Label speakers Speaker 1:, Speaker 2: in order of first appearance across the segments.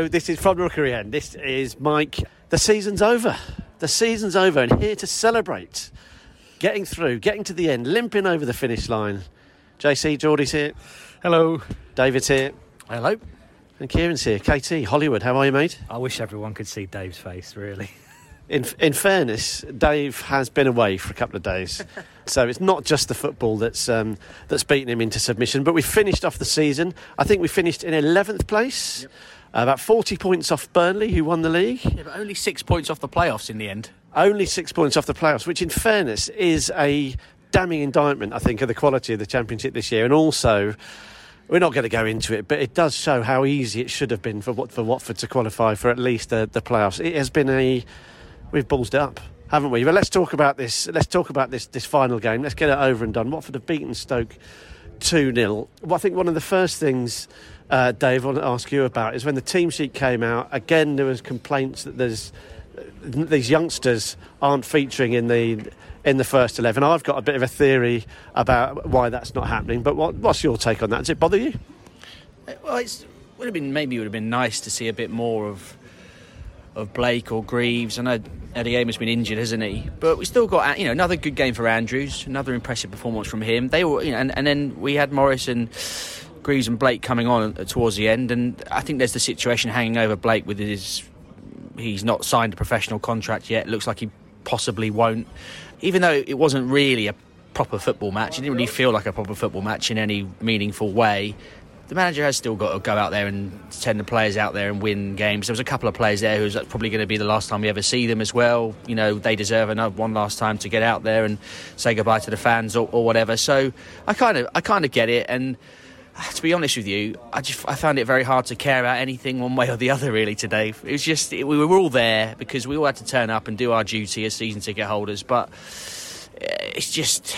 Speaker 1: Hello, this is from the Rookery End. This is Mike. The season's over. The season's over, and here to celebrate getting through, getting to the end, limping over the finish line. JC, Jordi's here.
Speaker 2: Hello.
Speaker 1: David's here.
Speaker 3: Hello.
Speaker 1: And Kieran's here. KT, Hollywood, how are you, mate?
Speaker 2: I wish everyone could see Dave's face, really.
Speaker 1: In, in fairness, Dave has been away for a couple of days, so it's not just the football that's um, that's beaten him into submission. But we finished off the season. I think we finished in eleventh place, yep. Uh, about forty points off Burnley, who won the league.
Speaker 3: Yeah, but only six points off the playoffs in the end.
Speaker 1: Only six points off the playoffs, which, in fairness, is a damning indictment, I think, of the quality of the championship this year, and also we're not going to go into it, but it does show how easy it should have been for for Watford to qualify for at least the, the playoffs. It has been a we've ballsed it up, haven't we? But let's talk about this. Let's talk about this this final game. Let's get it over and done. Watford have beaten Stoke two 0 Well, I think one of the first things. Uh, Dave, I want to ask you about is when the team sheet came out. Again, there was complaints that there's these youngsters aren't featuring in the in the first eleven. I've got a bit of a theory about why that's not happening. But what, what's your take on that? Does it bother you?
Speaker 3: Well, it would have been maybe it would have been nice to see a bit more of of Blake or Greaves. I know Eddie Amer's been injured, hasn't he? But we still got you know another good game for Andrews, another impressive performance from him. They were you know, and, and then we had Morris and Greaves and Blake coming on towards the end, and I think there's the situation hanging over Blake with his. He's not signed a professional contract yet. Looks like he possibly won't. Even though it wasn't really a proper football match, it didn't really feel like a proper football match in any meaningful way the manager has still got to go out there and send the players out there and win games. There was a couple of players there who's probably going to be the last time we ever see them as well. You know, they deserve another one last time to get out there and say goodbye to the fans or, or whatever. So I kind of, I kind of get it. And to be honest with you, I just I found it very hard to care about anything one way or the other really today. It was just it, we were all there because we all had to turn up and do our duty as season ticket holders, but eh, it's just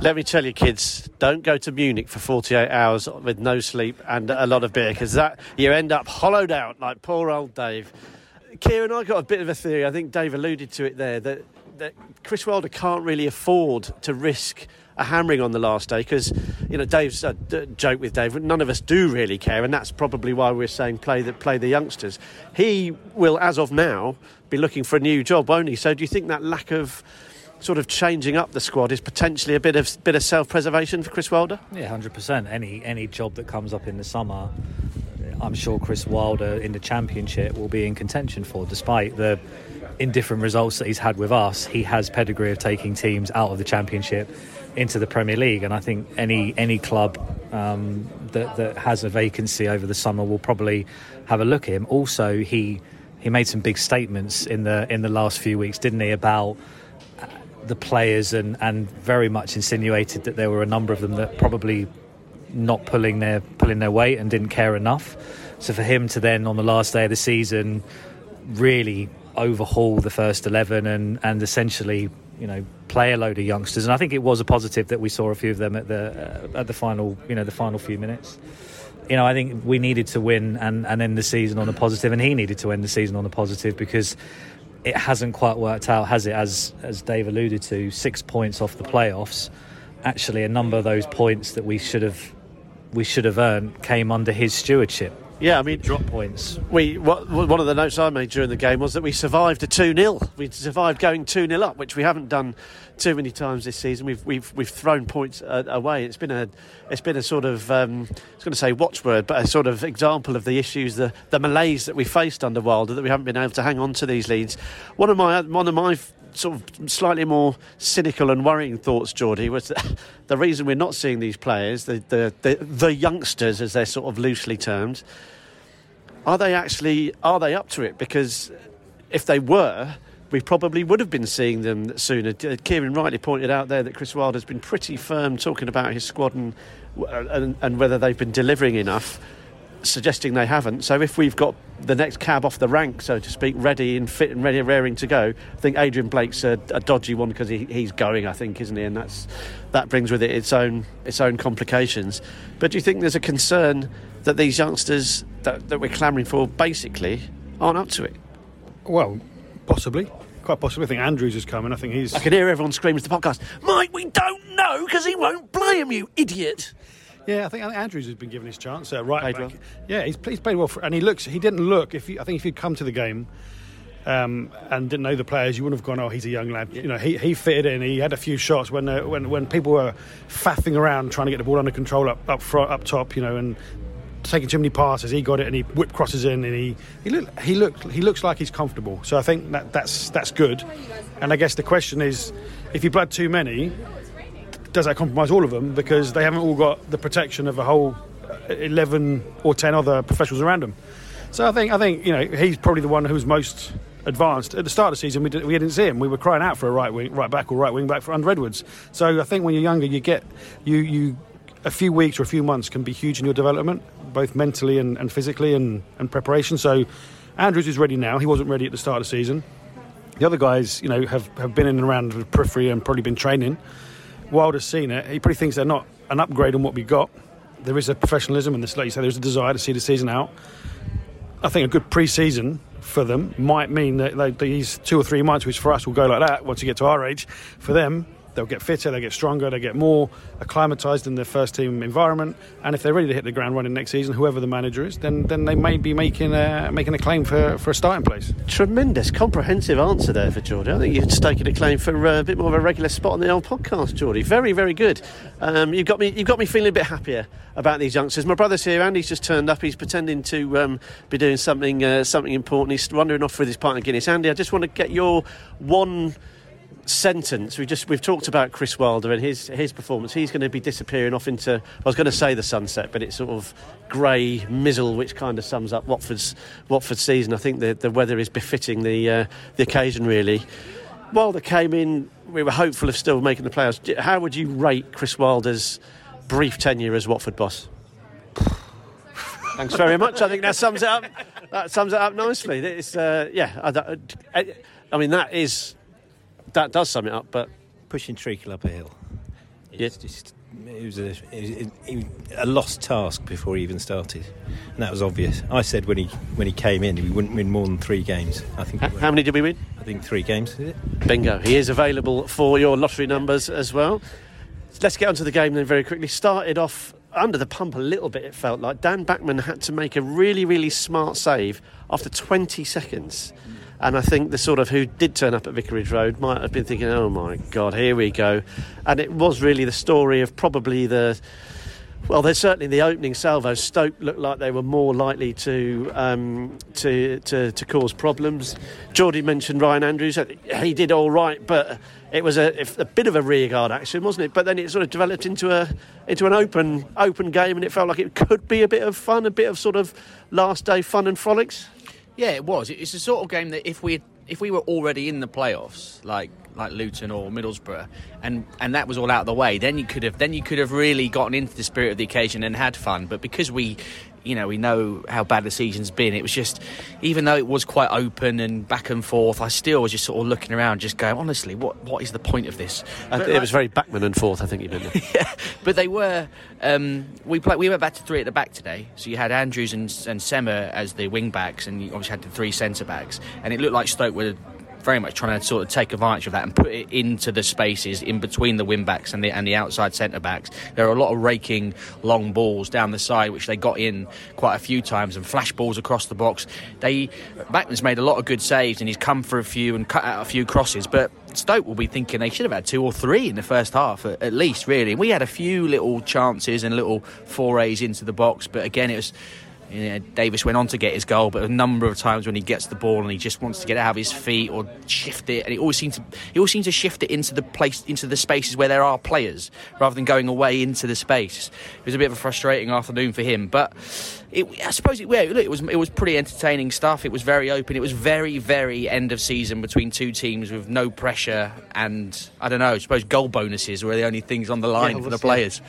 Speaker 1: let me tell you, kids, don't go to Munich for 48 hours with no sleep and a lot of beer because that you end up hollowed out like poor old Dave. Kieran, I got a bit of a theory. I think Dave alluded to it there that, that Chris Wilder can't really afford to risk a hammering on the last day because you know Dave's a d- joke with Dave. None of us do really care, and that's probably why we're saying play the play the youngsters. He will, as of now, be looking for a new job, won't he? So do you think that lack of sort of changing up the squad is potentially a bit of bit of self preservation for Chris Wilder?
Speaker 2: Yeah, hundred percent. Any any job that comes up in the summer, I'm sure Chris Wilder in the Championship will be in contention for, despite the indifferent results that he's had with us. He has pedigree of taking teams out of the Championship into the Premier League, and I think any any club um, that that has a vacancy over the summer will probably have a look at him. Also, he he made some big statements in the in the last few weeks, didn't he, about the players and, and very much insinuated that there were a number of them that probably not pulling their pulling their weight and didn't care enough. So for him to then on the last day of the season really overhaul the first eleven and and essentially you know play a load of youngsters and I think it was a positive that we saw a few of them at the uh, at the final you know the final few minutes. You know, I think we needed to win and, and end the season on a positive, and he needed to end the season on a positive because it hasn't quite worked out, has it? As as Dave alluded to, six points off the playoffs. Actually, a number of those points that we should have we should have earned came under his stewardship.
Speaker 1: Yeah, I mean,
Speaker 2: drop points.
Speaker 1: We what, one of the notes I made during the game was that we survived a two 0 We survived going two 0 up, which we haven't done too many times this season. We've we've we've thrown points uh, away. It's been a it's been a sort of um, I was going to say watchword, but a sort of example of the issues, the the malaise that we faced under Wilder, that we haven't been able to hang on to these leads. One of my one of my sort of slightly more cynical and worrying thoughts, Jordi, was the reason we're not seeing these players, the, the, the, the youngsters as they're sort of loosely termed, are they actually are they up to it? Because if they were, we probably would have been seeing them sooner. Kieran rightly pointed out there that Chris Wilder has been pretty firm talking about his squad and, and, and whether they've been delivering enough suggesting they haven't. So if we've got the next cab off the rank, so to speak, ready and fit and ready, raring to go, I think Adrian Blake's a, a dodgy one because he, he's going, I think, isn't he? And that's that brings with it its own its own complications. But do you think there's a concern that these youngsters that, that we're clamouring for basically aren't up to it?
Speaker 4: Well, possibly. Quite possibly. I think Andrews is coming. I think he's.
Speaker 1: I can hear everyone screaming to the podcast, Mike, we don't know because he won't blame you, idiot.
Speaker 4: Yeah, I think Andrews has been given his chance. Uh, right
Speaker 1: Played
Speaker 4: back.
Speaker 1: well.
Speaker 4: Yeah, he's, he's played well, for, and he looks. He didn't look. If you, I think if he'd come to the game um, and didn't know the players, you wouldn't have gone. Oh, he's a young lad. You know, he, he fitted in. He had a few shots when uh, when when people were faffing around trying to get the ball under control up up front, up top. You know, and taking too many passes. He got it and he whipped crosses in, and he he look, he look he looks like he's comfortable. So I think that that's that's good. And I guess the question is, if you blood too many, does that compromise all of them? Because they haven't all got the protection of a whole uh, 11 or 10 other professionals around them. So I think I think you know he's probably the one who's most advanced. At the start of the season we, did, we didn't see him. We were crying out for a right wing right back or right wing back for under Edwards. So I think when you're younger you get you you a few weeks or a few months can be huge in your development both mentally and, and physically and, and preparation. So Andrews is ready now. He wasn't ready at the start of the season. The other guys you know have, have been in and around the periphery and probably been training Wilder's seen it. He probably thinks they're not an upgrade on what we got. There is a professionalism in this, like you say, there's a desire to see the season out. I think a good pre-season for them might mean that like, these two or three months, which for us will go like that once you get to our age, for them they'll get fitter, they'll get stronger, they'll get more acclimatised in their first team environment. And if they're ready to hit the ground running next season, whoever the manager is, then then they may be making a, making a claim for, for a starting place.
Speaker 1: Tremendous, comprehensive answer there for Jordi. I think you've staking a claim for uh, a bit more of a regular spot on the old podcast, Jordi. Very, very good. Um, you've got me. You've got me feeling a bit happier about these youngsters. My brother's here. Andy's just turned up. He's pretending to um, be doing something uh, something important. He's wandering off with his partner Guinness. Andy, I just want to get your one sentence. We just we've talked about Chris Wilder and his his performance. He's going to be disappearing off into I was going to say the sunset, but it's sort of grey mizzle, which kind of sums up Watford's Watford's season. I think the the weather is befitting the uh, the occasion really. Wilder came in. We were hopeful of still making the playoffs. How would you rate Chris Wilder's brief tenure as Watford boss? Thanks very much. I think that sums it up. That sums it up nicely. It's uh, yeah. I, I mean that is that does sum it up. But
Speaker 5: pushing treacle up a hill.
Speaker 1: Yeah.
Speaker 5: It's just it was a it, a lost task before he even started, and that was obvious. I said when he when he came in, he wouldn't win more than three games. I think.
Speaker 1: H- how many did we win?
Speaker 5: I think three games. Is it?
Speaker 1: Bingo. He is available for your lottery numbers as well. Let's get onto the game then very quickly. Started off under the pump a little bit. It felt like Dan Bachmann had to make a really really smart save after 20 seconds. And I think the sort of who did turn up at Vicarage Road might have been thinking, oh my God, here we go. And it was really the story of probably the. Well, there's certainly the opening salvo. Stoke looked like they were more likely to um, to, to to cause problems. Jordi mentioned Ryan Andrews. He did all right, but it was a, a bit of a rearguard action, wasn't it? But then it sort of developed into a into an open open game, and it felt like it could be a bit of fun, a bit of sort of last day fun and frolics.
Speaker 3: Yeah, it was. It's the sort of game that if we if we were already in the playoffs, like like Luton or Middlesbrough, and and that was all out of the way, then you could have then you could have really gotten into the spirit of the occasion and had fun. But because we you know, we know how bad the season's been. It was just, even though it was quite open and back and forth, I still was just sort of looking around, just going, honestly, what what is the point of this?
Speaker 1: But it like, was very backman and forth, I think you meant.
Speaker 3: yeah, but they were. Um, we play, we went back to three at the back today, so you had Andrews and, and Sema as the wing backs, and you obviously had the three centre backs, and it looked like Stoke were very much trying to sort of take advantage of that and put it into the spaces in between the wing backs and the and the outside centre backs. There are a lot of raking long balls down the side, which they got in quite a few times, and flash balls across the box. They Bachmann's made a lot of good saves and he's come for a few and cut out a few crosses, but Stoke will be thinking they should have had two or three in the first half at, at least. Really, we had a few little chances and little forays into the box, but again, it was you uh, know, Davis went on to get his goal, but a number of times when he gets the ball and he just wants to get it out of his feet or shift it, and he always seems to he always seems to shift it into the place into the spaces where there are players rather than going away into the space. It was a bit of a frustrating afternoon for him, but it, I suppose it, yeah, look, it was it was pretty entertaining stuff. It was very open. It was very very end of season between two teams with no pressure and I don't know. I suppose goal bonuses were the only things on the line yeah, for the players.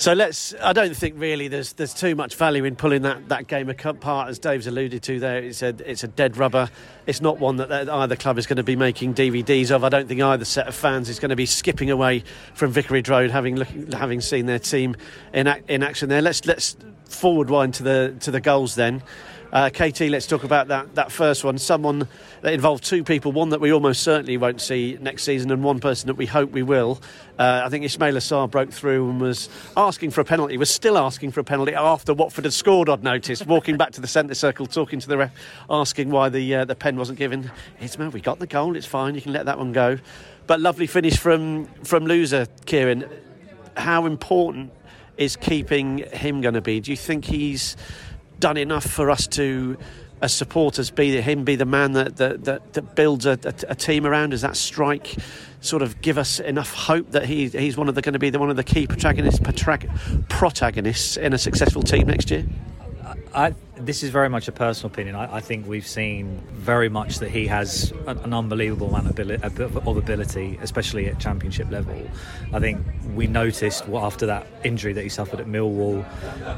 Speaker 1: So let's. I don't think really there's there's too much value in pulling that, that game apart, as Dave's alluded to there. It's a it's a dead rubber. It's not one that either club is going to be making DVDs of. I don't think either set of fans is going to be skipping away from Vicarage Road, having looking, having seen their team in in action there. Let's let's forward wind to the to the goals then. Uh, KT, let's talk about that, that first one. Someone that involved two people, one that we almost certainly won't see next season, and one person that we hope we will. Uh, I think Ismaila Sarr broke through and was asking for a penalty, was still asking for a penalty after Watford had scored, I'd noticed, walking back to the centre circle, talking to the ref, asking why the, uh, the pen wasn't given. Ismail, we got the goal, it's fine, you can let that one go. But lovely finish from, from Louza, Kieran. How important is keeping him going to be? Do you think he's done enough for us to, as supporters, be the, him be the man that that, that, that builds a, a, a, team around? Does that strike sort of give us enough hope that he, he's one of the going to be the, one of the key protagonists, protagonists in a successful team next year?
Speaker 2: I, this is very much a personal opinion. I, I, think we've seen very much that he has an, an unbelievable amount of ability, of ability, especially at championship level. I think we noticed after that injury that he suffered at Millwall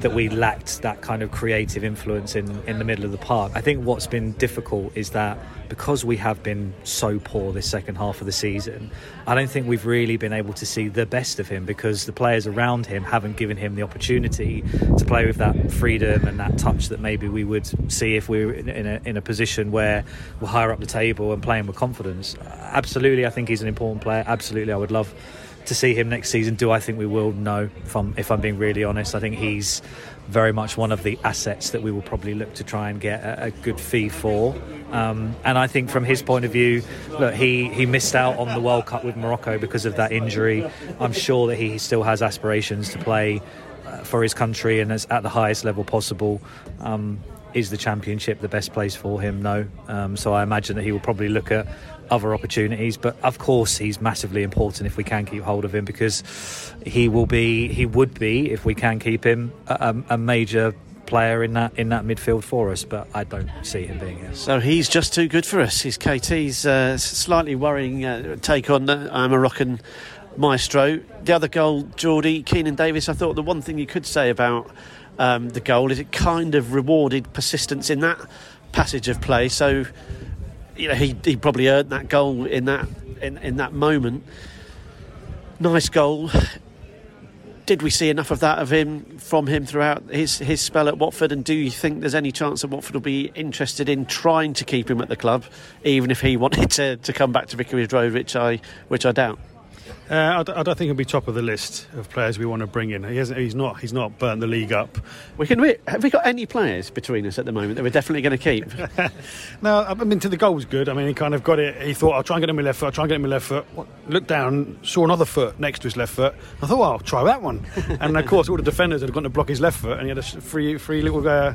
Speaker 2: that we lacked that kind of creative influence in, in the middle of the park. I think what's been difficult is that because we have been so poor this second half of the season, I don't think we've really been able to see the best of him because the players around him haven't given him the opportunity to play with that freedom and that touch that maybe we would see if we were in a, in a position where we're higher up the table and playing with confidence. Absolutely, I think he's an important player. Absolutely, I would love to see him next season. Do I think we will? No. If I'm, if I'm being really honest, I think he's very much one of the assets that we will probably look to try and get a, a good fee for. Um, and I think from his point of view, look, he, he missed out on the World Cup with Morocco because of that injury. I'm sure that he still has aspirations to play for his country and at the highest level possible. Um, is the championship the best place for him? No. Um, so I imagine that he will probably look at other opportunities. But of course, he's massively important if we can keep hold of him because he will be, he would be, if we can keep him, a, a major player in that in that midfield for us, but I don't see him being here.
Speaker 1: So he's just too good for us. He's KT's uh, slightly worrying uh, take on uh, Moroccan maestro. The other goal, Jordi Keinan Davis. I thought the one thing you could say about um, the goal is it kind of rewarded persistence in that passage of play. So you know, he, he probably earned that goal in that in, in that moment. Nice goal. Did we see enough of that of him from him throughout his his spell at Watford? And do you think there's any chance that Watford will be interested in trying to keep him at the club, even if he wanted to, to come back to Vicarage Road, which I which I doubt?
Speaker 4: Uh, I, I don't think he'll be top of the list of players we want to bring in. He hasn't, he's not. He's not burnt the league up.
Speaker 1: We can. Have we got any players between us at the moment that we're definitely going to keep?
Speaker 4: no, I mean to the goal was good. I mean he kind of got it. He thought I'll try and get him my left foot. I'll try and get him my left foot. Looked down, saw another foot next to his left foot. I thought, well, I'll try that one. and of course, all the defenders had gone to block his left foot, and he had a free, free little uh,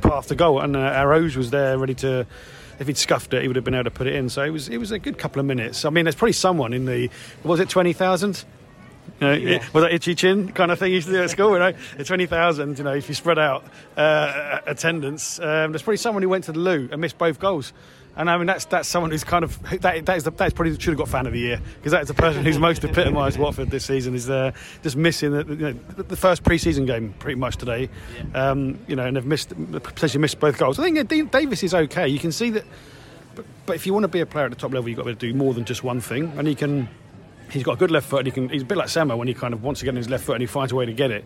Speaker 4: path to goal. And uh, Arrows was there ready to if he'd scuffed it, he would have been able to put it in. So it was it was a good couple of minutes. I mean, there's probably someone in the was it twenty thousand? You know, yeah. was that itchy chin kind of thing you used to do at school? You know, twenty thousand. You know, if you spread out uh, attendance, um, there's probably someone who went to the loo and missed both goals. And I mean, that's that's someone who's kind of that that is the, that's probably should have got fan of the year because that is the person who's most epitomised Watford this season. Is uh, just missing the, you know, the first pre-season game pretty much today. Yeah. Um, you know, and they've missed potentially missed both goals. I think uh, Davis is okay. You can see that, but, but if you want to be a player at the top level, you've got to do more than just one thing, and he can he's got a good left foot. And he can. He's a bit like Samo when he kind of wants to get in his left foot and he finds a way to get it.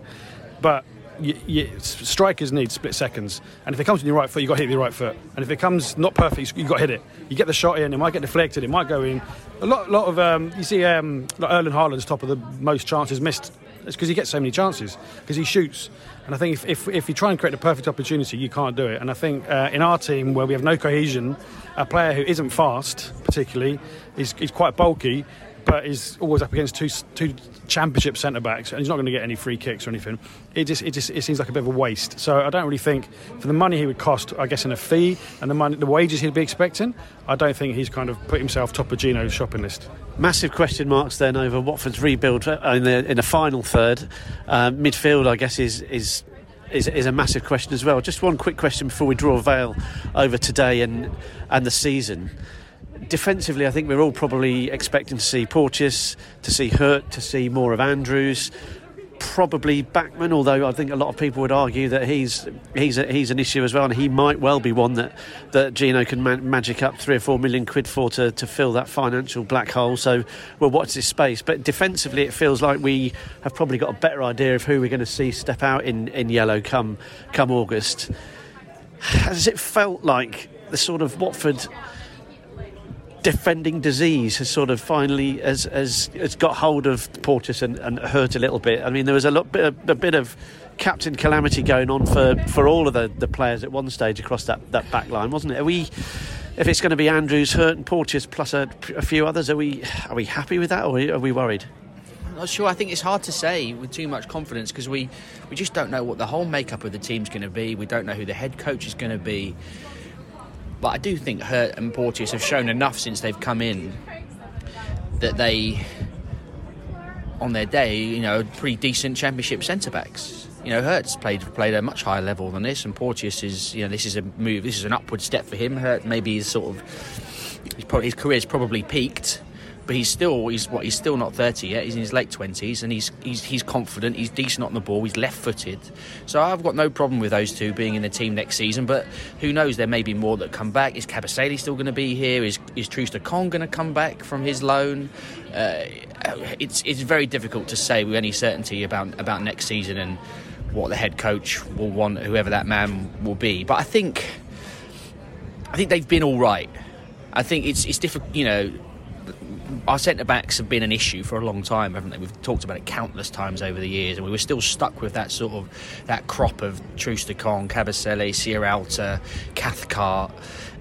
Speaker 4: But you, you, strikers need split seconds, and if it comes in your right foot, you got to hit your right foot. And if it comes not perfect, you got to hit it. You get the shot in, it might get deflected, it might go in. A lot, lot of um, you see, um, like Erling Haaland's top of the most chances missed. It's because he gets so many chances because he shoots. And I think if, if, if, you try and create a perfect opportunity, you can't do it. And I think uh, in our team, where we have no cohesion, a player who isn't fast, particularly, is, is quite bulky but is always up against two two championship centre backs, and he's not going to get any free kicks or anything. It just it just it seems like a bit of a waste. So I don't really think for the money he would cost, I guess in a fee and the money the wages he'd be expecting, I don't think he's kind of put himself top of Gino's shopping list.
Speaker 1: Massive question marks then over Watford's rebuild in the in the final third. Uh, midfield, I guess, is is is, is, a massive question as well. Just one quick question before we draw a veil over today and and the season defensively, I think we're all probably expecting to see Porteous, to see Hoedt, to see more of Andrews. Probably Bachmann, although I think a lot of people would argue that he's he's a, he's an issue as well, and he might well be one that that Gino can ma- magic up three or four million quid for to, to fill that financial black hole. So we'll watch this space. But defensively, it feels like we have probably got a better idea of who we're going to see step out in, in yellow come come August has it felt like the sort of Watford defending disease has sort of finally has, has, has got hold of Porteous and, and Hoedt a little bit. I mean, there was a, lot, bit, a bit of captain calamity going on for, for all of the, the players at one stage across that, that back line, wasn't it? Are we, if it's going to be Andrews, Hoedt, and Porteous plus a, a few others, are we are we happy with that, or are we worried?
Speaker 3: I'm not sure. I think it's hard to say with too much confidence because we, we just don't know what the whole makeup of the team's going to be. We don't know who the head coach is going to be. But I do think Hoedt and Porteous have shown enough since they've come in that they, on their day, you know, pretty decent Championship centre backs. You know, Hoedt's played played at a much higher level than this, and Porteous is, you know, this is a move. This is an upward step for him. Hurt maybe is sort of his career's probably peaked but he's still he's what he's still not 30 yet. He's in his late 20s, and he's he's he's confident. He's decent on the ball. He's left-footed, so I've got no problem with those two being in the team next season. But who knows? There may be more that come back. Is Kabasele still going to be here? Is is Troost-Ekong going to come back from his loan? Uh, it's it's very difficult to say with any certainty about about next season and what the head coach will want, whoever that man will be. But I think I think they've been all right. I think it's it's difficult, you know our centre backs have been an issue for a long time, haven't they? We've talked about it countless times over the years, and we were still stuck with that sort of that crop of Troost-Ekong, Kabasele, Sierralta, Cathcart,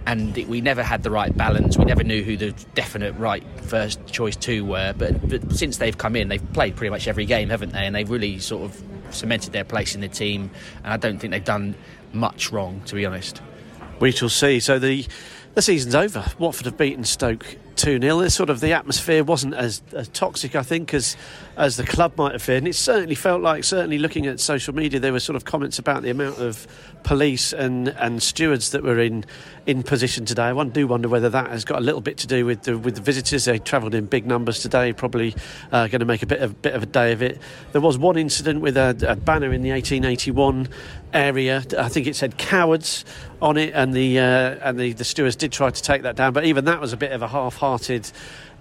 Speaker 3: and we never had the right balance. We never knew who the definite right first choice two were. But, but since they've come in, they've played pretty much every game, haven't they? And they've really sort of cemented their place in the team. And I don't think they've done much wrong, to be honest.
Speaker 1: We shall see. So the the season's over. Watford have beaten Stoke 2 0. Sort of the atmosphere wasn't as, as, toxic, I think, as as the club might have feared. And it certainly felt like, certainly looking at social media, there were sort of comments about the amount of police and, and stewards that were in in position today. I do wonder whether that has got a little bit to do with the, with the visitors. They travelled in big numbers today, probably uh, going to make a bit of bit of a day of it. There was one incident with a, a banner in the 1881 area. I think it said cowards on it, and the uh, and the, the stewards did try to take that down, but even that was a bit of a half-hearted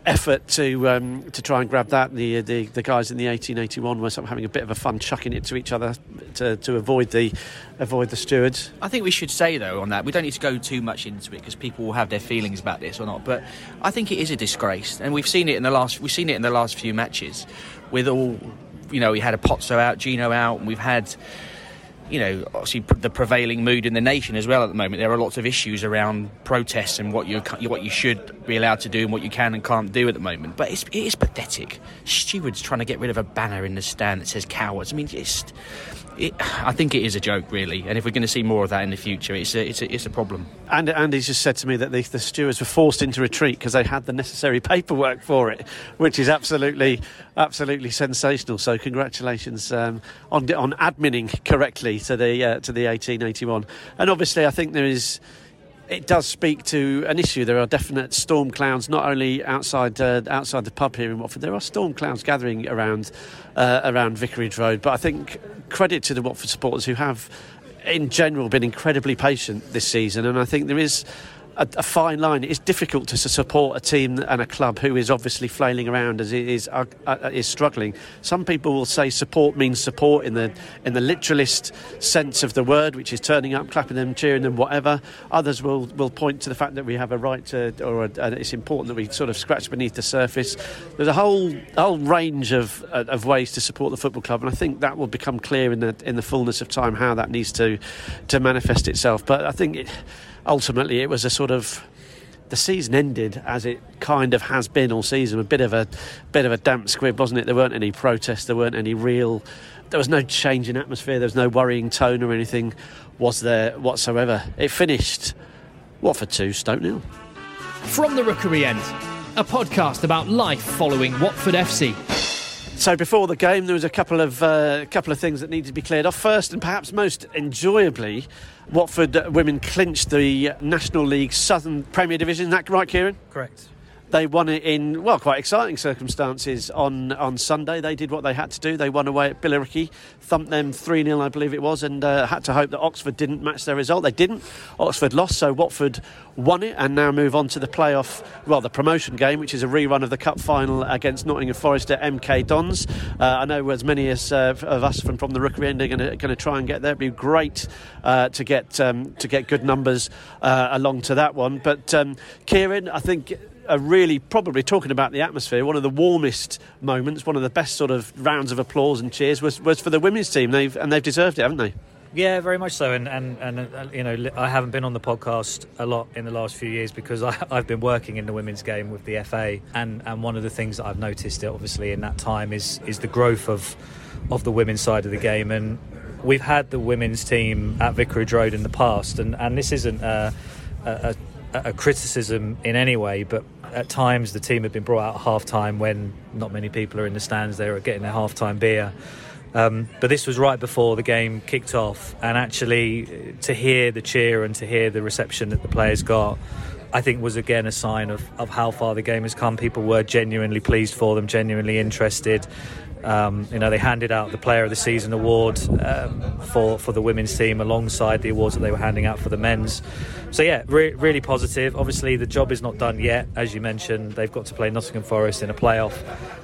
Speaker 1: effort to um, to try and grab that. The, the the guys in the 1881 were sort of having a bit of a fun chucking it to each other to, to avoid the avoid the stewards.
Speaker 3: I think we should say though on that we don't need to go too much into it because people will have their feelings about this or not. But I think it is a disgrace, and we've seen it in the last we've seen it in the last few matches with all you know we had a Pozzo out, Gino out, and we've had you know, obviously the prevailing mood in the nation as well at the moment. There are lots of issues around protests and what you what you should be allowed to do and what you can and can't do at the moment. But it's, it is pathetic. Stewards trying to get rid of a banner in the stand that says cowards. I mean, it's it, I think it is a joke, really. And if we're going to see more of that in the future, it's a, it's a, it's a problem.
Speaker 1: And Andy's just said to me that the, the stewards were forced into retreat because they had the necessary paperwork for it, which is absolutely, absolutely sensational. So congratulations um, on on adminning correctly to the uh, to the 1881. And obviously, I think there is it does speak to an issue. There are definite storm clouds, not only outside uh, outside the pub here in Watford. There are storm clouds gathering around uh, around Vicarage Road. But I think credit to the Watford supporters who have, in general, been incredibly patient this season. And I think there is a, a, fine line. It's difficult to support a team and a club who is obviously flailing around as it is uh, uh, is struggling. Some people will say support means support in the in the literalist sense of the word, which is turning up, clapping them, cheering them, whatever. Others will will point to the fact that we have a right to, or a, it's important that we sort of scratch beneath the surface. There's a whole whole range of uh, of ways to support the football club, and I think that will become clear in the in the fullness of time how that needs to to manifest itself. But I think. It, ultimately it was a sort of the season ended as it kind of has been all season, a bit of a bit of a damp squib, wasn't it? There weren't any protests, there weren't any real, there was no change in atmosphere, there was no worrying tone or anything, was there whatsoever? It finished Watford two, Stoke nil.
Speaker 6: From the Rookery End, a podcast about life following Watford FC.
Speaker 1: So before the game, there was a couple of uh, couple of things that needed to be cleared off. First, and perhaps most enjoyably, Watford women clinched the National League Southern Premier Division. Is that right, Kieran?
Speaker 2: Correct.
Speaker 1: They won it in well quite exciting circumstances on on Sunday. They did what they had to do. They won away at Billericay, thumped them three 0 I believe it was, and uh, had to hope that Oxford didn't match their result. They didn't. Oxford lost, so Watford won it and now move on to the playoff, well, the promotion game, which is a rerun of the cup final against Nottingham Forest at MK Dons. Uh, I know as many as uh, of us from, from the Rookery end are going to try and get there. It'd be great uh, to get um, to get good numbers uh, along to that one. But um, Kieran, I think a really probably talking about the atmosphere. One of the warmest moments, one of the best sort of rounds of applause and cheers was, was for the women's team. They've and they've deserved it, haven't they?
Speaker 2: Yeah, very much so. And and and uh, you know, I haven't been on the podcast a lot in the last few years because I, have been working in the women's game with the FA. And and one of the things that I've noticed, obviously, in that time is is the growth of of the women's side of the game. And we've had the women's team at Vicarage Road in the past, and and this isn't a, a, a criticism in any way, but at times the team had been brought out at half time when not many people are in the stands. They were getting their half time beer um, but this was right before the game kicked off, and actually uh, to hear the cheer and to hear the reception that the players got, I think was again a sign of, of how far the game has come. People were genuinely pleased for them, genuinely interested. Um, you know, they handed out the Player of the Season award um, for for the women's team alongside the awards that they were handing out for the men's. So yeah, re- really positive. Obviously, the job is not done yet, as you mentioned. They've got to play Nottingham Forest in a playoff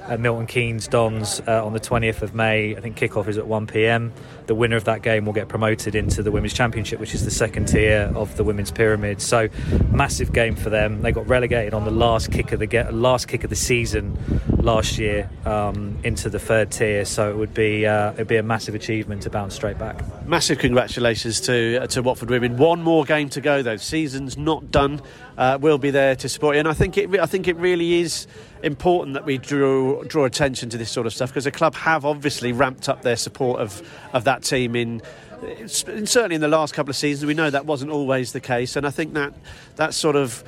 Speaker 2: at Milton Keynes Dons uh, on the 20th of May. I think kickoff is at 1 p.m. The winner of that game will get promoted into the Women's Championship, which is the second tier of the Women's Pyramid. So massive game for them. They got relegated on the last kick of the ge- last kick of the season last year um, into the third tier. So it would be uh, it'd be a massive achievement to bounce straight back.
Speaker 1: Massive congratulations to uh, to Watford women. One more game to go though. Season's not done. Uh, we'll be there to support you, and I think it I think it really is important that we draw draw attention to this sort of stuff because the club have obviously ramped up their support of of that team in certainly in the last couple of seasons. We know that wasn't always the case, and I think that that sort of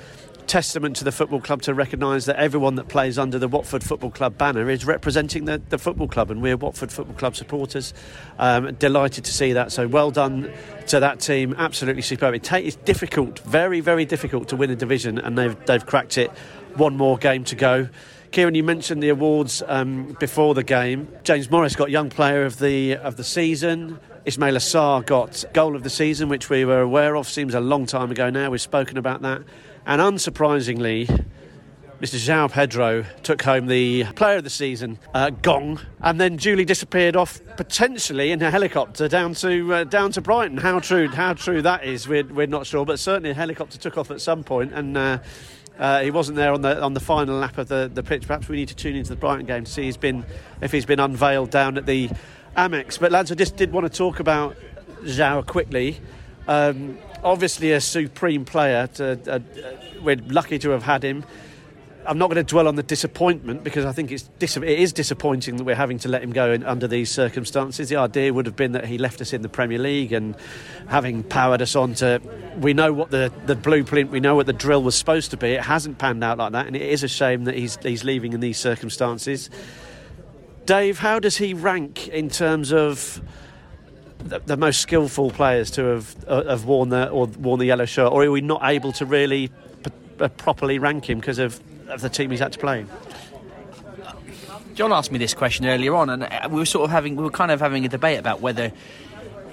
Speaker 1: testament to the football club to recognise that everyone that plays under the Watford Football Club banner is representing the, the football club, and we're Watford Football Club supporters. Um, delighted to see that. So well done to that team. Absolutely superb. It it's difficult, very very difficult to win a division, and they've they've cracked it one more game to go. Kieran, you mentioned the awards um, before the game. James Morris got Young Player of the of the season. Ismaila Sarr got Goal of the season, which we were aware of. Seems a long time ago now. We've spoken about that, and unsurprisingly, Mr. João Pedro took home the Player of the Season uh, gong, and then Julie disappeared off potentially in a helicopter down to uh, down to Brighton. How true how true that is, we're, we're not sure, but certainly a helicopter took off at some point and. Uh, uh, he wasn't there on the on the final lap of the, the pitch. Perhaps we need to tune into the Brighton game to see he's been if he's been unveiled down at the Amex. But lads, I just did want to talk about Jão quickly. Um, obviously, a supreme player. To, uh, uh, we're lucky to have had him. I'm not going to dwell on the disappointment because I think it's dis- it is disappointing that we're having to let him go in, under these circumstances. The idea would have been that he left us in the Premier League and having powered us on to. We know what the, the blueprint, we know what the drill was supposed to be. It hasn't panned out like that, and it is a shame that he's he's leaving in these circumstances. Dave, how does he rank in terms of? The, the most skillful players to have uh, have worn the or worn the yellow shirt, or are we not able to really p- uh, properly rank him because of of the team he's had to play?
Speaker 3: John asked me this question earlier on, and uh, we were sort of having, we were kind of having a debate about whether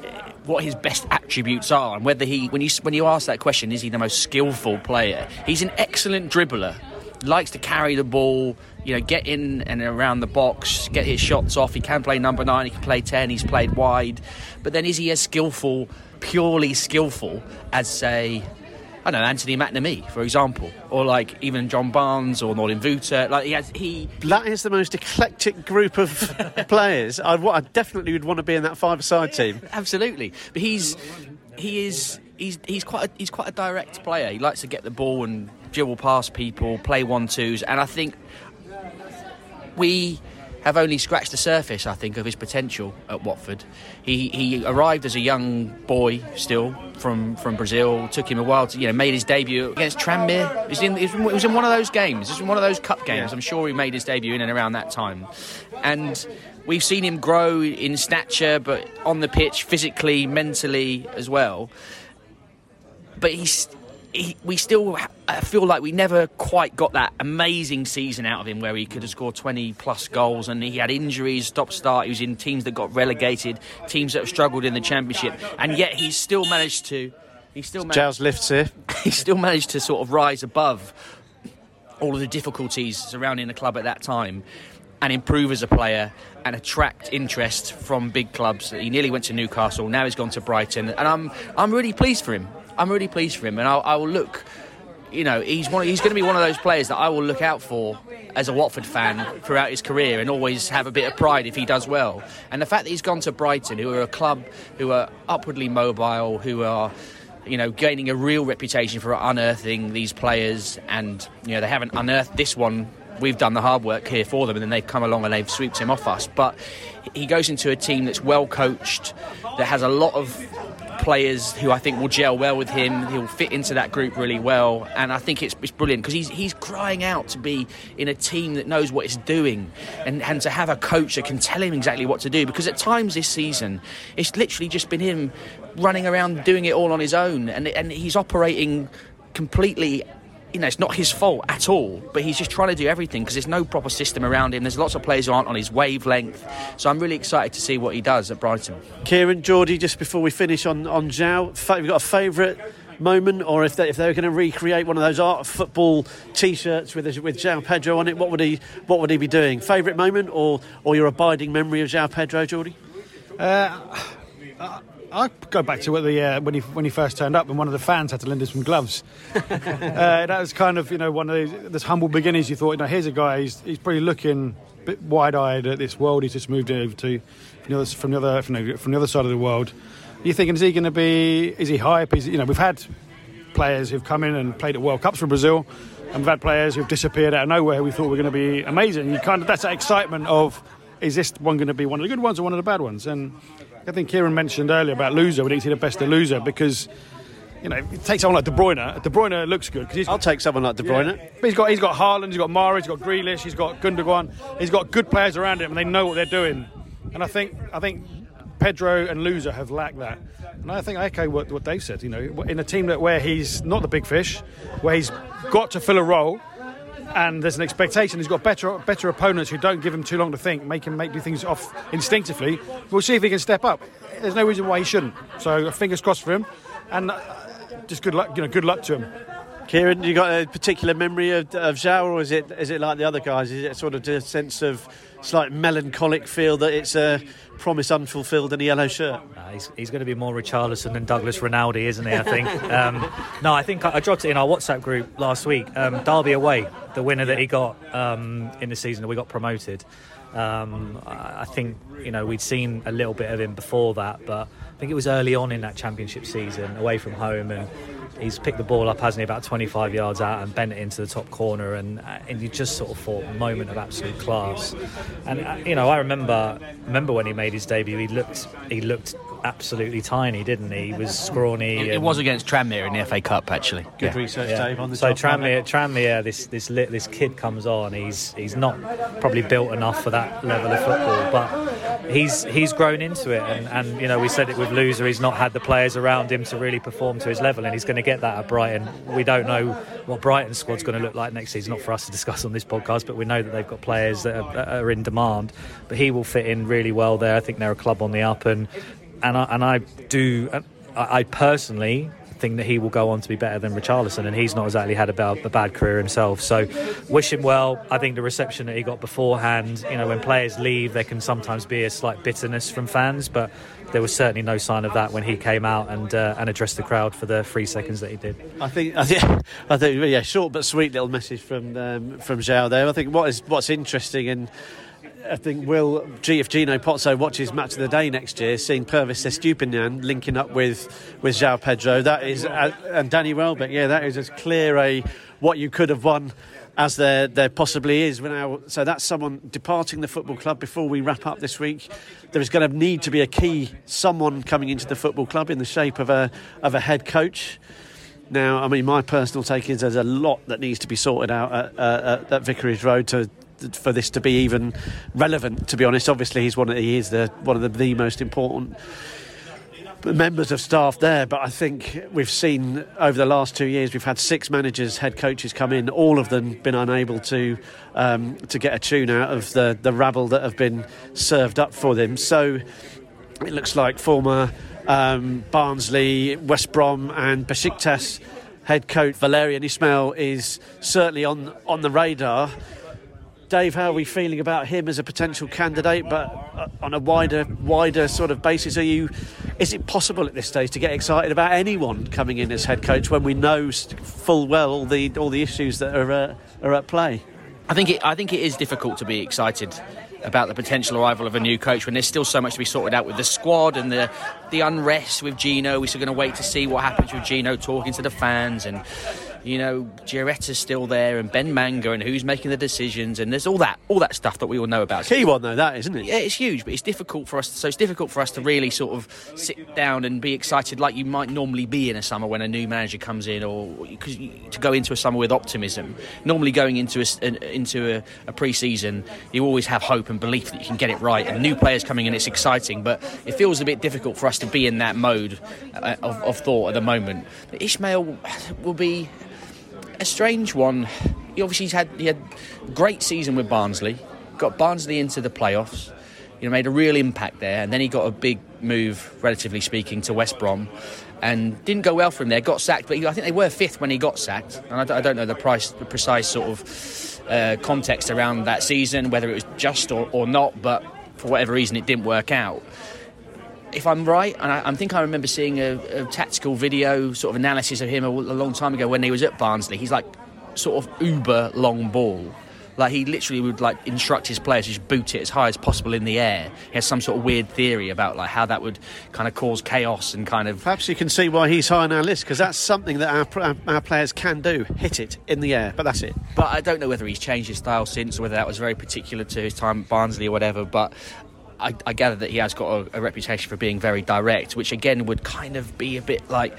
Speaker 3: uh, what his best attributes are and whether he, when you when you ask that question, is he the most skillful player? He's an excellent dribbler, likes to carry the ball, you know, get in and around the box, get his shots off. He can play number nine, he can play ten, he's played wide, but then is he as skillful, purely skillful as say I don't know Anthony McNamee, for example, or like even John Barnes or Nordin Wooter. Like he has he.
Speaker 1: That is the most eclectic group of players. I, I, definitely would want to be in that five-a-side team.
Speaker 3: Absolutely, but he's he is he's he's quite a, he's quite a direct player. He likes to get the ball and dribble past people, play one twos, and I think we have only scratched the surface, I think, of his potential at Watford. He he arrived as a young boy still from, from Brazil. Took him a while to you know made his debut against Tranmere. It was in, it was in one of those games. It was in one of those cup games. I'm sure he made his debut in and around that time, and. We've seen him grow in stature, but on the pitch, physically, mentally as well. But he's he, we still I feel like we never quite got that amazing season out of him where he could have scored 20 plus goals and he had injuries, stop start. He was in teams that got relegated, teams that have struggled in the championship, and yet he's still managed to. He still managed,
Speaker 1: Giles lifts here.
Speaker 3: he still managed to sort of rise above all of the difficulties surrounding the club at that time and improve as a player and attract interest from big clubs. He nearly went to Newcastle. Now he's gone to Brighton, and I'm I'm really pleased for him. I'm really pleased for him, and I'll, I will look. You know, he's one. He's going to be one of those players that I will look out for as a Watford fan throughout his career, and always have a bit of pride if he does well. And the fact that he's gone to Brighton, who are a club who are upwardly mobile, who are you know, gaining a real reputation for unearthing these players, and you know they haven't unearthed this one. We've done the hard work here for them, and then they've come along and they've swooped him off us. But he goes into a team that's well coached, that has a lot of players who I think will gel well with him. He'll fit into that group really well, and I think it's, it's brilliant because he's he's crying out to be in a team that knows what it's doing, and and to have a coach that can tell him exactly what to do. Because at times this season, it's literally just been him running around doing it all on his own, and and he's operating completely you know, it's not his fault at all, but he's just trying to do everything because there's no proper system around him. There's lots of players who aren't on his wavelength. So I'm really excited to see what he does at Brighton.
Speaker 1: Kieran, Jordi, just before we finish on, on Jão, have you got a favourite moment, or if they if they were going to recreate one of those art football T-shirts with with João Pedro on it, what would he what would he be doing? Favourite moment, or or your abiding memory of João Pedro, Jordi?
Speaker 4: Uh, I go back to the, uh, when he when he first turned up, and one of the fans had to lend him some gloves. uh, that was kind of you know one of these this humble beginnings. You thought, you know, here's a guy. He's, he's probably looking a bit wide-eyed at this world he's just moved over to from the other from the other, from the, from the other side of the world. You're thinking, is he going to be? Is he hype? Is you know, we've had players who've come in and played at World Cups for Brazil, and we've had players who've disappeared out of nowhere. We thought were going to be amazing. You kind of that's that excitement of is this one going to be one of the good ones or one of the bad ones? And I think Kieran mentioned earlier about Louza. We need to see the best of Louza because. You know, take someone like De Bruyne. De Bruyne looks good because
Speaker 1: I'll take someone like De Bruyne.
Speaker 4: Yeah. But he's got he's got Haaland, he's got Mahrez, he's got Grealish, he's got Gundogan. He's got good players around him, and they know what they're doing. And I think I think Pedro and Louza have lacked that. And I think I echo what, what Dave said. You know, in a team that where he's not the big fish, where he's got to fill a role, and there's an expectation. He's got better better opponents who don't give him too long to think, make him make do things off instinctively. We'll see if he can step up. There's no reason why he shouldn't. So fingers crossed for him, and uh, just good luck. You know, good luck to him.
Speaker 1: Kieran, you got a particular memory of, of Jão, or is it is it like the other guys? Is it sort of a sense of slight melancholic feel that it's a promise unfulfilled in a yellow shirt?
Speaker 2: Uh, he's, he's, going to be more Richarlison than Douglas Rinaldi, isn't he? I think. um, no, I think I, I, dropped it in our WhatsApp group last week. Um, Derby away, the winner that he got um, in the season that we got promoted. Um, I think you know we'd seen a little bit of him before that, but I think it was early on in that championship season, away from home, and he's picked the ball up, hasn't he, about 25 yards out and bent it into the top corner, and uh, and you just sort of thought moment of absolute class. And uh, you know, I remember remember when he made his debut, he looked he looked absolutely tiny, didn't he? He was scrawny.
Speaker 3: It, it was against Tranmere in the FA Cup, actually.
Speaker 1: Good yeah. research, yeah. Dave. On the
Speaker 2: so Tranmere, Tranmere, this this this kid comes on. He's he's not probably built enough for that level of football, but he's he's grown into it. And, and you know, we said it with Louza. He's not had the players around him to really perform to his level, and he's going to get that at Brighton. We don't know what Brighton's squad's going to look like next season. Not for us to discuss on this podcast, but we know that they've got players that are, are in demand. But he will fit in really well there. I think they're a club on the up, and and I, and I do. I personally think that he will go on to be better than Richarlison, and he's not exactly had a bad, a bad, career himself. So, wish him well. I think the reception that he got beforehand, you know, when players leave, there can sometimes be a slight bitterness from fans, but there was certainly no sign of that when he came out and uh, and addressed the crowd for the three seconds that he did.
Speaker 1: I think, I think, I think, yeah, short but sweet little message from um, from Jão there. I think what is what's interesting and. I think will GF Gino Pozzo watches match of the day next year, seeing Pervis Estupiñán linking up with with João Pedro. That is uh, and Danny Welbeck. Yeah, that is as clear a what you could have won as there there possibly is. Now, so that's someone departing the football club. Before we wrap up this week, there is going to need to be a key someone coming into the football club in the shape of a of a head coach. Now, I mean, my personal take is there's a lot that needs to be sorted out at, uh, at Vicarage Road to for this to be even relevant. To be honest, obviously he's one of he is the one of the, the most important members of staff there, but I think we've seen over the last two years we've had six managers, head coaches come in, all of them been unable to um, to get a tune out of the the rabble that have been served up for them. So it looks like former um, Barnsley, West Brom, and Besiktas head coach Valérien Ismaël is certainly on on the radar. Dave, how are we feeling about him as a potential candidate, but uh, on a wider, wider sort of basis? Are you? Is it possible at this stage to get excited about anyone coming in as head coach when we know full well all the all the issues that are uh, are at play?
Speaker 3: I think it. I think it is difficult to be excited about the potential arrival of a new coach when there's still so much to be sorted out with the squad and the the unrest with Gino. We're still going to wait to see what happens with Gino talking to the fans and you know, Giaretta's still there and Ben Manga and who's making the decisions and there's all that all that stuff that we all know about.
Speaker 1: Key one though, that isn't it?
Speaker 3: Yeah, it's huge, but it's difficult for us. So it's difficult for us to really sort of sit down and be excited like you might normally be in a summer when a new manager comes in, or because to go into a summer with optimism. Normally, going into a, into a, a pre-season, you always have hope and belief that you can get it right, and new players coming in, it's exciting. But it feels a bit difficult for us to be in that mode uh, of, of thought at the moment. But Ismaël will be a strange one. He obviously had he had great season with Barnsley, got Barnsley into the playoffs. You know, made a real impact there, and then he got a big move, relatively speaking, to West Brom, and didn't go well for him there. Got sacked, but he, I think they were fifth when he got sacked, and I don't, don't know the price, the precise sort of uh, context around that season, whether it was just or, or not, but for whatever reason, it didn't work out if I'm right, and I, I, think I remember seeing a, a, tactical video sort of analysis of him a, a, long time ago when he was at Barnsley. He's like sort of uber long ball. Like he literally would like instruct his players to just boot it as high as possible in the air. He has some sort of weird theory about like how that would kind of cause chaos and kind of.
Speaker 1: Perhaps you can see why he's high on our list because that's something that our, our, our players can do: hit it in the air. But that's it.
Speaker 3: But I don't know whether he's changed his style since, or whether that was very particular to his time at Barnsley or whatever. But I, I, gather that he has got a, a, reputation for being very direct, which again would kind of be a bit like.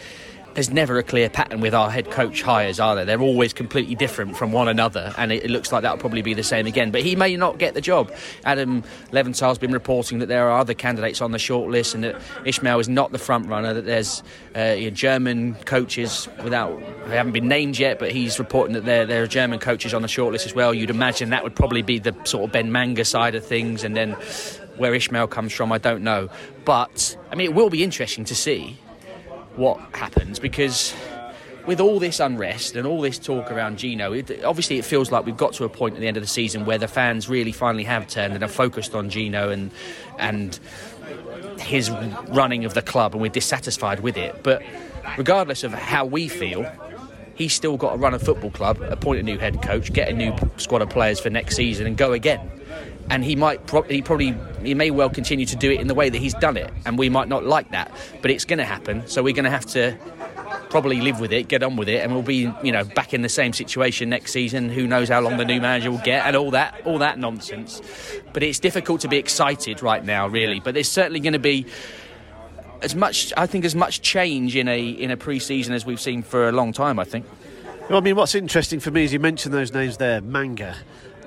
Speaker 3: There's never a clear pattern with our head coach hires, are there? They're always completely different from one another, and it, looks like that'll probably be the same again. But he may not get the job. Adam Leventhal's been reporting that there are other candidates on the shortlist, and that Ismaël is not the front runner. That there's uh, German coaches without they haven't been named yet, but he's reporting that there there are German coaches on the shortlist as well. You'd imagine that would probably be the sort of Ben Manga side of things, and then where Ismaël comes from, I don't know. But, I mean, it will be interesting to see what happens because with all this unrest and all this talk around Gino, it, obviously it feels like we've got to a point at the end of the season where the fans really finally have turned and are focused on Gino and and his running of the club, and we're dissatisfied with it. But regardless of how we feel, he's still got to run a football club, appoint a new head coach, get a new squad of players for next season, and go again and he might pro- he probably he may well continue to do it in the way that he's done it and we might not like that. But it's going to happen so we're going to have to probably live with it get on with it and we'll be you know back in the same situation next season. Who knows how long the new manager will get and all that all that nonsense. But it's difficult to be excited right now really. But there's certainly going to be as much I think as much change in a in a pre-season as we've seen for a long time I think.
Speaker 1: Well, I mean, what's interesting for me is you mentioned those names there, Manga,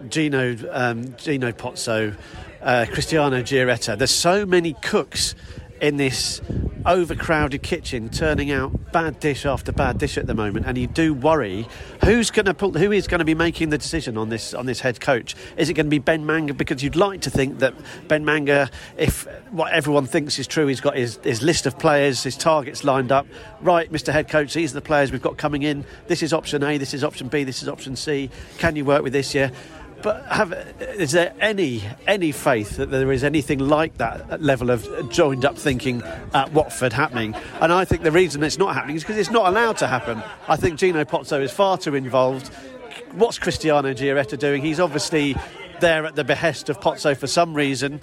Speaker 1: Gino, um, Gino Pozzo, uh, Cristiano Giaretta. There's so many cooks in this overcrowded kitchen turning out bad dish after bad dish at the moment and you do worry who's going to pull who is going to be making the decision on this on this head coach. Is it going to be Ben Manga? Because you'd like to think that Ben Manga if what everyone thinks is true he's got his, his list of players his targets lined up. Right Mr head coach these are the players we've got coming in. This is option A this is option B this is option C. Can you work with this? Year but have, is there any any faith that there is anything like that level of joined up thinking at Watford happening? And I think the reason it's not happening is because it's not allowed to happen. I think Gino Pozzo is far too involved. What's Cristiano Giarretta doing? He's obviously there at the behest of Pozzo for some reason.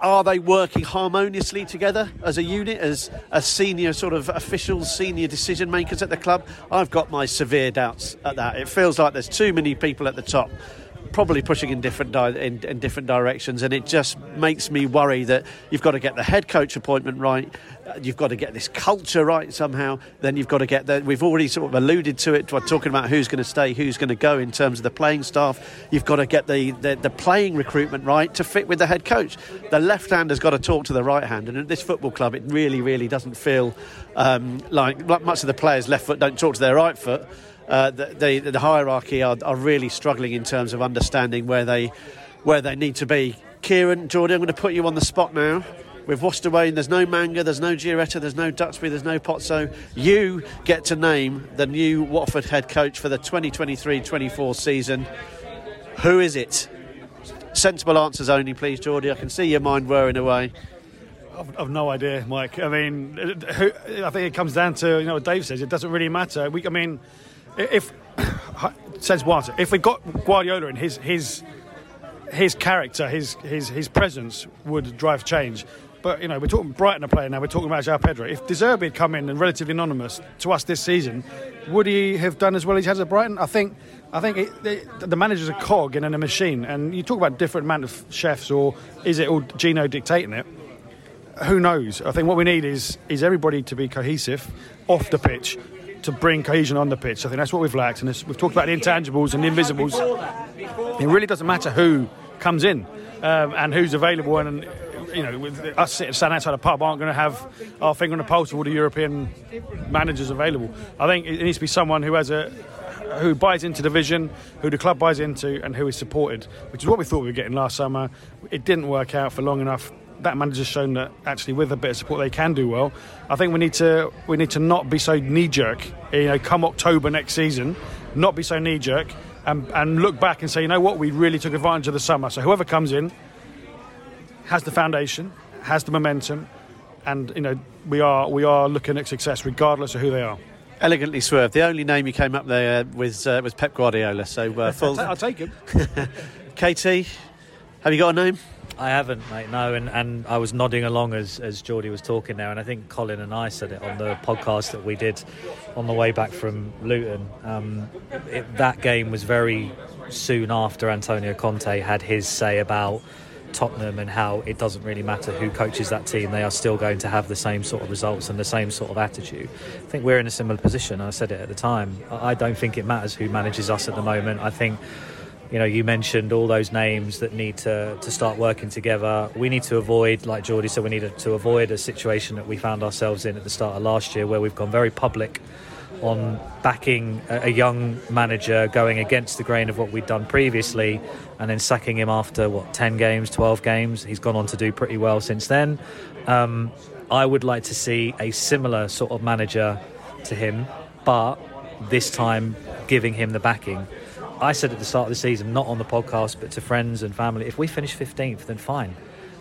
Speaker 1: Are they working harmoniously together as a unit, as, as senior sort of officials, senior decision makers at the club? I've got my severe doubts at that. It feels like there's too many people at the top probably pushing in different di- in, in different directions, and it just makes me worry that you've got to get the head coach appointment right, uh, you've got to get this culture right somehow. Then you've got to get the. We've already sort of alluded to it by talking about who's going to stay, who's going to go in terms of the playing staff. You've got to get the, the, the playing recruitment right to fit with the head coach. The left hand has got to talk to the right hand, and at this football club, it really, really doesn't feel um, like, like much of the players' left foot don't talk to their right foot uh, the, the, the, hierarchy are, are, really struggling in terms of understanding where they where they need to be. Kieran, Jordan, I'm going to put you on the spot now. We've washed away, and there's no Manga, there's no Giaretta, there's no Duxbury, there's no Pozzo. You get to name the new Watford head coach for the 2023 24 season. Who is it? Sensible answers only, please, Jordi. I can see your mind whirring away.
Speaker 4: I've, I've, no idea, Mike. I mean, who, I think it comes down to you know what Dave says. It doesn't really matter. We, I mean, if says what if we got Guardiola and his his his character, his his his presence would drive change. But you know, we're talking Brighton a player now. We're talking about João Pedro. If De Zerbi had come in and relatively anonymous to us this season, would he have done as well as he has at Brighton? I think. I think it, the, the manager's a cog in a machine, and you talk about different amount of chefs, or is it all Gino dictating it? Who knows? I think what we need is is everybody to be cohesive off the pitch to bring cohesion on the pitch. I think that's what we've lacked. And we've talked about the intangibles and the invisibles. It really doesn't matter who comes in um, and who's available. And, you know, with us sitting stand outside a pub aren't going to have our finger on the pulse of all the European managers available. I think it needs to be someone who has a who buys into the vision, who the club buys into, and who is supported, which is what we thought we were getting last summer. It didn't work out for long enough that manager's shown that actually with a bit of support they can do well. I think we need to we need to not be so knee jerk. You know, come October next season, not be so knee jerk and, and look back and say, you know what, we really took advantage of the summer. So whoever comes in has the foundation, has the momentum, and you know we are we are looking at success regardless of who they are.
Speaker 1: Elegantly swerved. The only name you came up there with uh, was Pep Guardiola. So uh, full.
Speaker 4: I'll take him.
Speaker 1: KT, have you got a name?
Speaker 2: I haven't, mate. No, and, and I was nodding along as as Jordi was talking there, and I think Colin and I said it on the podcast that we did on the way back from Luton. Um, it, that game was very soon after Antonio Conte had his say about Tottenham and how it doesn't really matter who coaches that team; they are still going to have the same sort of results and the same sort of attitude. I think we're in a similar position. I said it at the time. I don't think it matters who manages us at the moment. I think you know, you mentioned all those names that need to, to start working together. We need to avoid, like Jordi said, we need to avoid a situation that we found ourselves in at the start of last year where we've gone very public on backing a, young manager going against the grain of what we'd done previously and then sacking him after, what, 10 games, 12 games. He's gone on to do pretty well since then. Um, I would like to see a similar sort of manager to him, but this time giving him the backing. I said at the start of the season, not on the podcast, but to friends and family, if we finish 15th, then fine.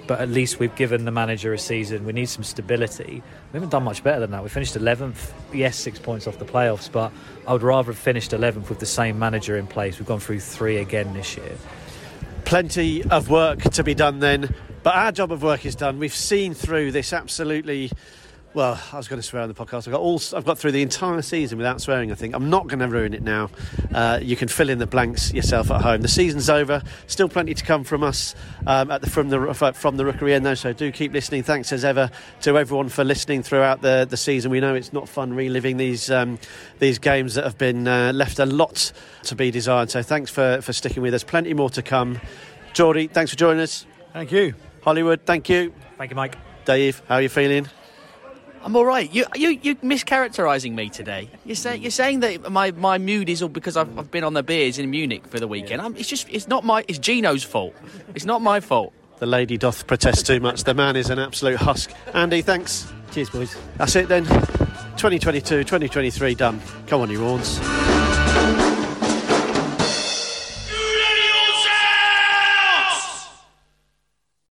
Speaker 2: But at least we've given the manager a season. We need some stability. We haven't done much better than that. We finished 11th, yes, six points off the playoffs, but I would rather have finished 11th with the same manager in place. We've gone through three again this year.
Speaker 1: Plenty of work to be done then, but our job of work is done. We've seen through this absolutely well, I was going to swear on the podcast. I've got all. I've got through the entire season without swearing. I think I'm not going to ruin it now. Uh, you can fill in the blanks yourself at home. The season's over. Still plenty to come from us um, the, from the from the Rookery end, though. So do keep listening. Thanks as ever to everyone for listening throughout the, the season. We know it's not fun reliving these um, these games that have been uh, left a lot to be desired. So thanks for for sticking with us. Plenty more to come. Jordi, thanks for joining us.
Speaker 4: Thank you.
Speaker 1: Hollywood, thank you.
Speaker 2: Thank you, Mike.
Speaker 1: Dave, how are you feeling?
Speaker 3: I'm all right. You you you mischaracterising me today. You're saying you're saying that my, my mood is all because I've, I've been on the beers in Munich for the weekend. I'm, it's just it's not my it's Gino's fault. It's not my fault.
Speaker 1: The lady doth protest too much. The man is an absolute husk. Andy, thanks.
Speaker 2: Cheers, boys.
Speaker 1: That's it then. 2022, 2023 done. Come on, you horns.